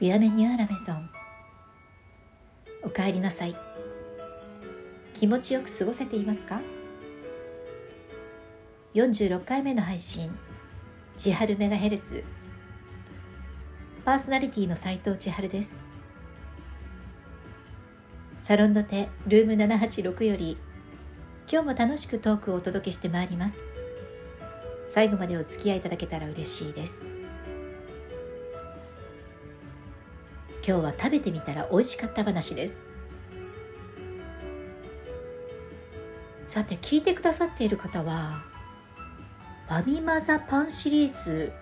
ビアメニュアラメゾン。おかえりなさい。気持ちよく過ごせていますか？46回目の配信。千春メガヘルツ。パーソナリティの斉藤千春です。サロンドテルーム786より今日も楽しくトークをお届けしてまいります。最後までお付き合いいただけたら嬉しいです。今日は食べてみたら美味しかった話です。さて聞いてくださっている方はファミマザパンシリーズ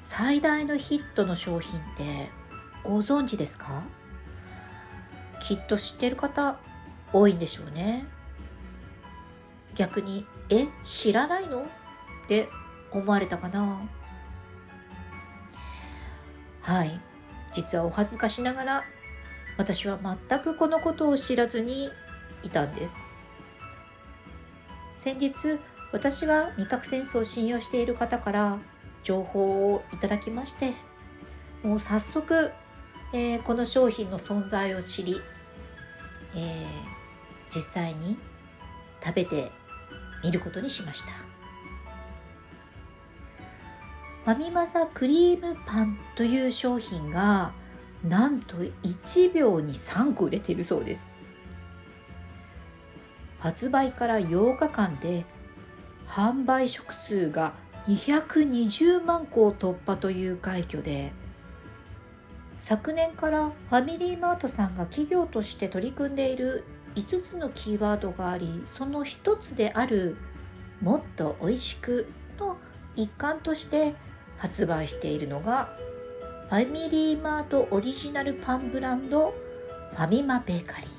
最大のヒットの商品ってご存知ですか？きっと知ってる方多いんでしょうね。逆に「え知らないの?」って思われたかな。はい。実はお恥ずかしながら私は全くこのことを知らずにいたんです。先日私が味覚センスを信用している方から情報をいただきましてもう早速、えー、この商品の存在を知り、えー、実際に食べてみることにしました。ファミマザクリームパンという商品がなんと1秒に3個売れているそうです。発売から8日間で販売食数が220万個を突破という快挙で昨年からファミリーマートさんが企業として取り組んでいる5つのキーワードがありその一つである「もっとおいしく」の一環として発売しているのがファミリーマートオリジナルパンブランドファミマベーカリー。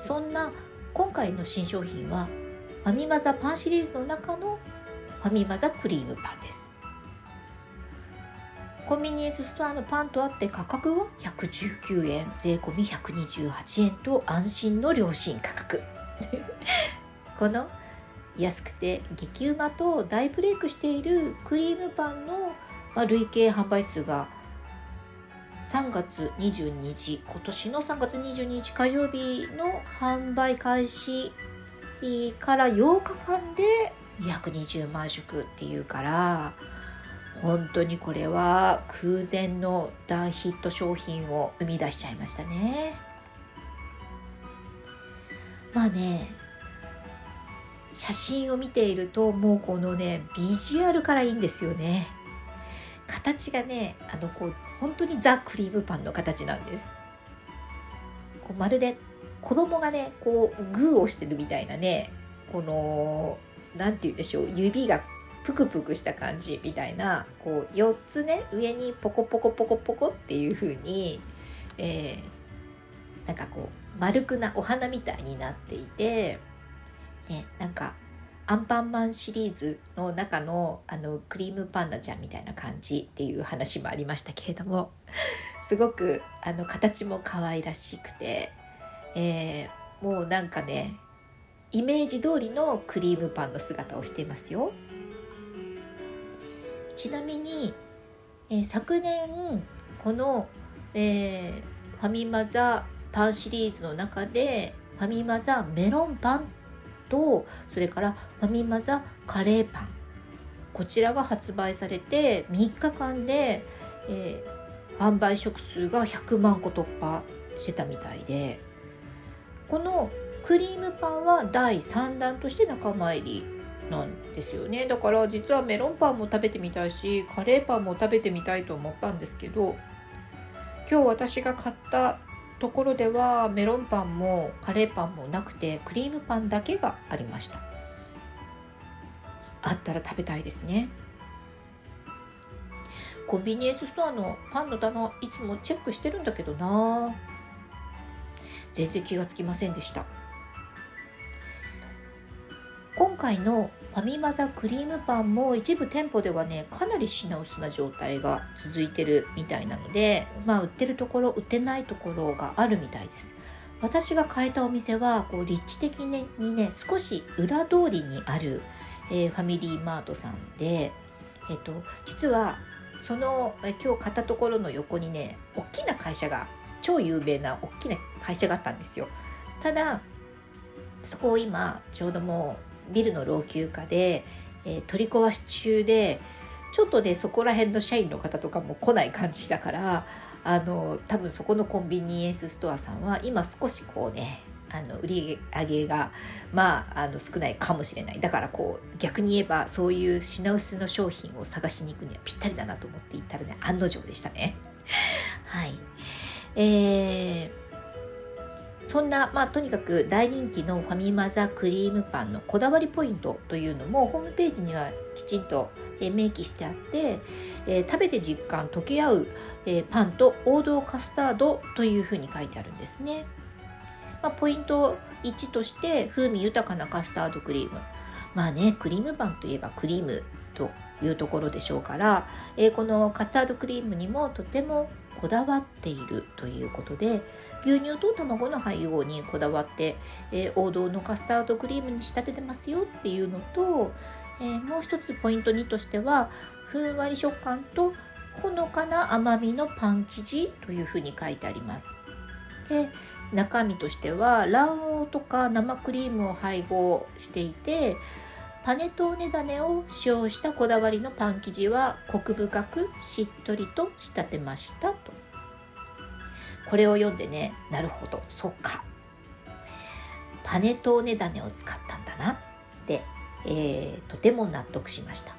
そんな今回の新商品はファミマザパンシリーズの中のファミマザクリームパンです。コンビニエンスストアのパンとあって価格は119円税込128円と安心の良心価格。この安くて激うまと大ブレイクしているクリームパンの、累計販売数が3月22日今年の3月22日火曜日の販売開始から8日間で220万食っていうから本当にこれは空前の大ヒット商品を生み出しちゃいましたね。まあね写真を見ているともうこのねビジュアルからいいんですよね。形がねあのこう本当にザ・クリームパンの形なんです。こうまるで子供がねこうグーをしてるみたいなねこの何て言うんでしょう指がプクプクした感じみたいなこう4つね上にポコポコポコポコっていう風に、えー、なんかこう丸くなお花みたいになっていてねなんかアンパンマンシリーズの中のあのクリームパンダちゃんみたいな感じっていう話もありましたけれども すごくあの形も可愛らしくて、えー、もうなんかねイメージ通りのクリームパンの姿をしていますよ。ちなみに、えー、昨年この、えー、ファミマザパンシリーズの中でファミマザメロンパンとそれからファミマザカレーパン。こちらが発売されて3日間で、えー、販売食数が100万個突破してたみたいで。このクリームパンは第3弾として仲間入りなんですよね。だから実はメロンパンも食べてみたいしカレーパンも食べてみたいと思ったんですけど今日私が買ったところではメロンパンもカレーパンもなくてクリームパンだけがありました。あったら食べたいですね。コンビニエンスストアのパンの棚いつもチェックしてるんだけどな。全然気がつきませんでした。今回のファミマザクリームパンも一部店舗ではねかなり品薄な状態が続いてるみたいなのでまあ売ってるところ売ってないところがあるみたいです。私が変えたお店はこう立地的にね少し裏通りにある、えー、ファミリーマートさんで、えーと、実はそのえ今日買ったところの横にね大きな会社が超有名な大きな会社があったんですよ。ただそこを今ちょうどもうビルの老朽化で、えー、取り壊し中でちょっとねそこら辺の社員の方とかも来ない感じだからあの多分そこのコンビニエンスストアさんは今少しこうねあの売り上げがまああの少ないかもしれない。だからこう逆に言えばそういう品薄の商品を探しに行くにはぴったりだなと思って行ったらね案の定でしたね。はい。えーそんな、まあ、とにかく大人気のファミマザクリームパンのこだわりポイントというのもホームページにはきちんと明記してあって、えー、食べて実感溶け合う、えー、パンと王道カスタードというふうに書いてあるんですね。まあ、ポイント1として風味豊かなカスタードクリーム。まあね、クリームパンといえばクリームというところでしょうから、えー、このカスタードクリームにもとてもこだわっているということで牛乳と卵の配合にこだわって、えー、王道のカスタードクリームに仕立ててますよっていうのと、えー、もう一つポイント2としてはふんわり食感とほのかな甘みのパン生地というふうに書いてあります。で中身としては卵黄とか生クリームを配合していてパネトーネ種を使用したこだわりのパン生地はコク深くしっとりと仕立てましたと。これを読んでねなるほどそっか。パネトーネ種を使ったんだな。って、えー、とても納得しました。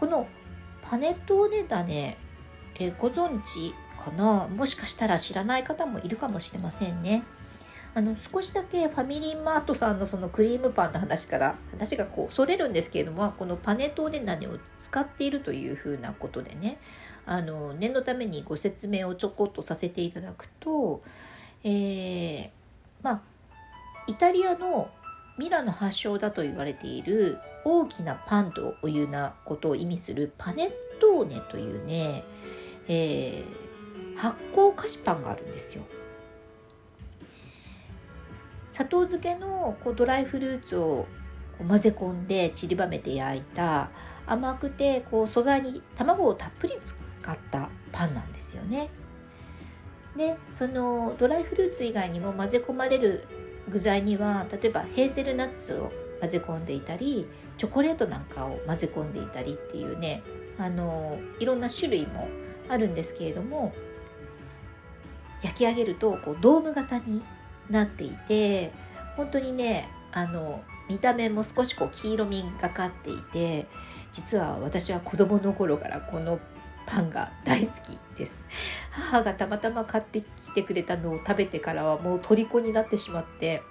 このパネトーネ種、えー、ご存知かな？もしかしたら知らない方もいるかもしれませんね。あの少しだけファミリーマートさんのそのクリームパンの話から話がこうそれるんですけれどもこのパネトーネ種を使っているというふうなことでねあの念のためにご説明をちょこっとさせていただくと、えー、まあイタリアのミラの発祥だと言われている大きなパンというなことを意味するパネットーネというね、えー、発酵菓子パンがあるんですよ。砂糖漬けのこうドライフルーツを混ぜ込んで散りばめて焼いた甘くてこう素材に卵をたっぷり使ったパンなんですよね。でそのドライフルーツ以外にも混ぜ込まれる具材には例えばヘーゼルナッツを混ぜ込んでいたりチョコレートなんかを混ぜ込んでいたりっていうねあのいろんな種類もあるんですけれども焼き上げるとこうドーム型になっていて本当にねあの見た目も少しこう黄色みがかっていて実は私は子供の頃からこのパンが大好きです。母がたまたま買ってきてくれたのを食べてからはもう虜になってしまって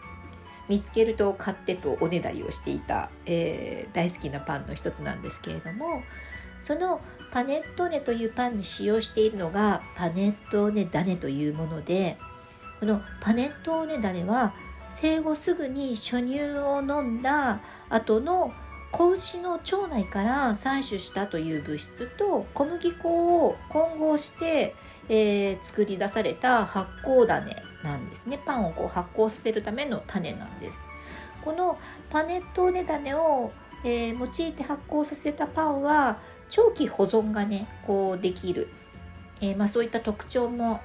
見つけると買ってとおねだりをしていた、えー、大好きなパンの一つなんですけれどもそのパネットーネというパンに使用しているのがパネットーネダネというものでこのパネットーネダレは生後すぐに初乳を飲んだ後の子牛の腸内から採取したという物質と小麦粉を混合して、えー、作り出された発酵種なんですね。パンをこう発酵させるための種なんです。このパネットーネ種を、えー、用いて発酵させたパンは長期保存がねこうできる、えー、まあ、そういった特徴も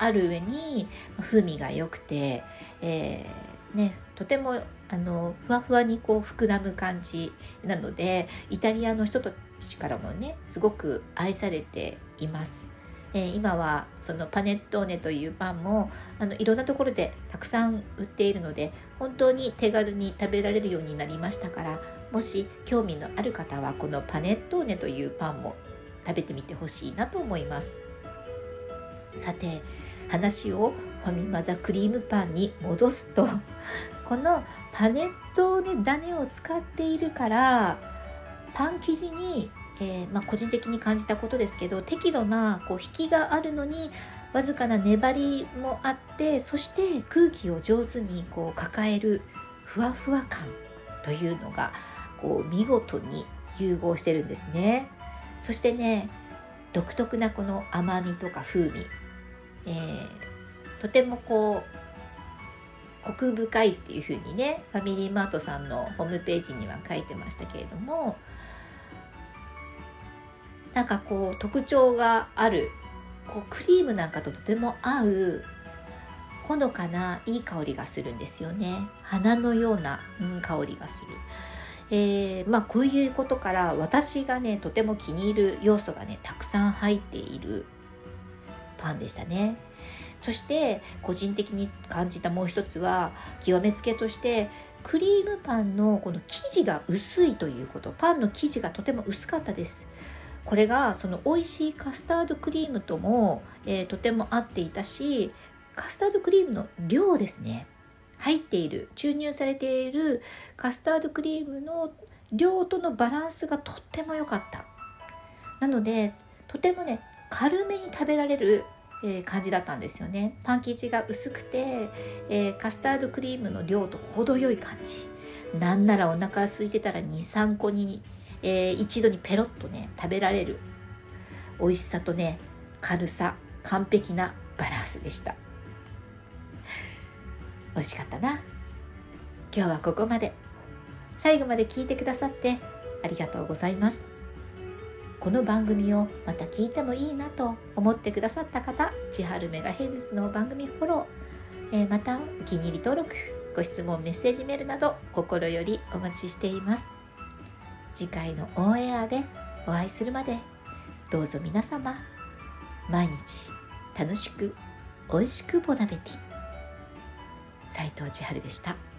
ある上に風味が良くて、えー、ね、とてもあのふわふわにこう膨らむ感じなのでイタリアの人たちからもねすごく愛されています。えー、今はそのパネットーネというパンもあのいろんなところでたくさん売っているので本当に手軽に食べられるようになりましたからもし興味のある方はこのパネットーネというパンも食べてみてほしいなと思いますさて話をファミマザクリームパンに戻すと。このパネットーネ種を使っているからパン生地に、えー、まあ、個人的に感じたことですけど適度なこう引きがあるのにわずかな粘りもあってそして空気を上手にこう抱えるふわふわ感というのがこう見事に融合してるんですね。そしてね独特なこの甘みとか風味。えー、とてもこうコク深いっていう風にねファミリーマートさんのホームページには書いてましたけれどもなんかこう特徴があるこうクリームなんかととても合うほのかないい香りがするんですよね花のような、うん、香りがする。えー、まあこういうことから私がねとても気に入る要素がねたくさん入っているパンでしたね。そして個人的に感じたもう一つは極めつけとしてクリームパンのこの生地が薄いということ。パンの生地がとても薄かったです。これがその美味しいカスタードクリームとも、えー、とても合っていたしカスタードクリームの量ですね。入っている注入されているカスタードクリームの量とのバランスがとっても良かった。なのでとてもね軽めに食べられる、えー、感じだったんですよね。パン生地が薄くて、えー、カスタードクリームの量と程よい感じ。なんならお腹空いてたら23個に、えー、一度にペロッとね食べられる。美味しさとね軽さ完璧なバランスでした。美味しかったな。今日はここまで。最後まで聞いてくださってありがとうございます。この番組をまた聞いてもいいなと思ってくださった方千春メガヘルツの番組フォロー、えー、またお気に入り登録ご質問メッセージメールなど心よりお待ちしています。次回のオンエアでお会いするまでどうぞ皆様。毎日楽しく美味しくボナベティ斉藤千春でした。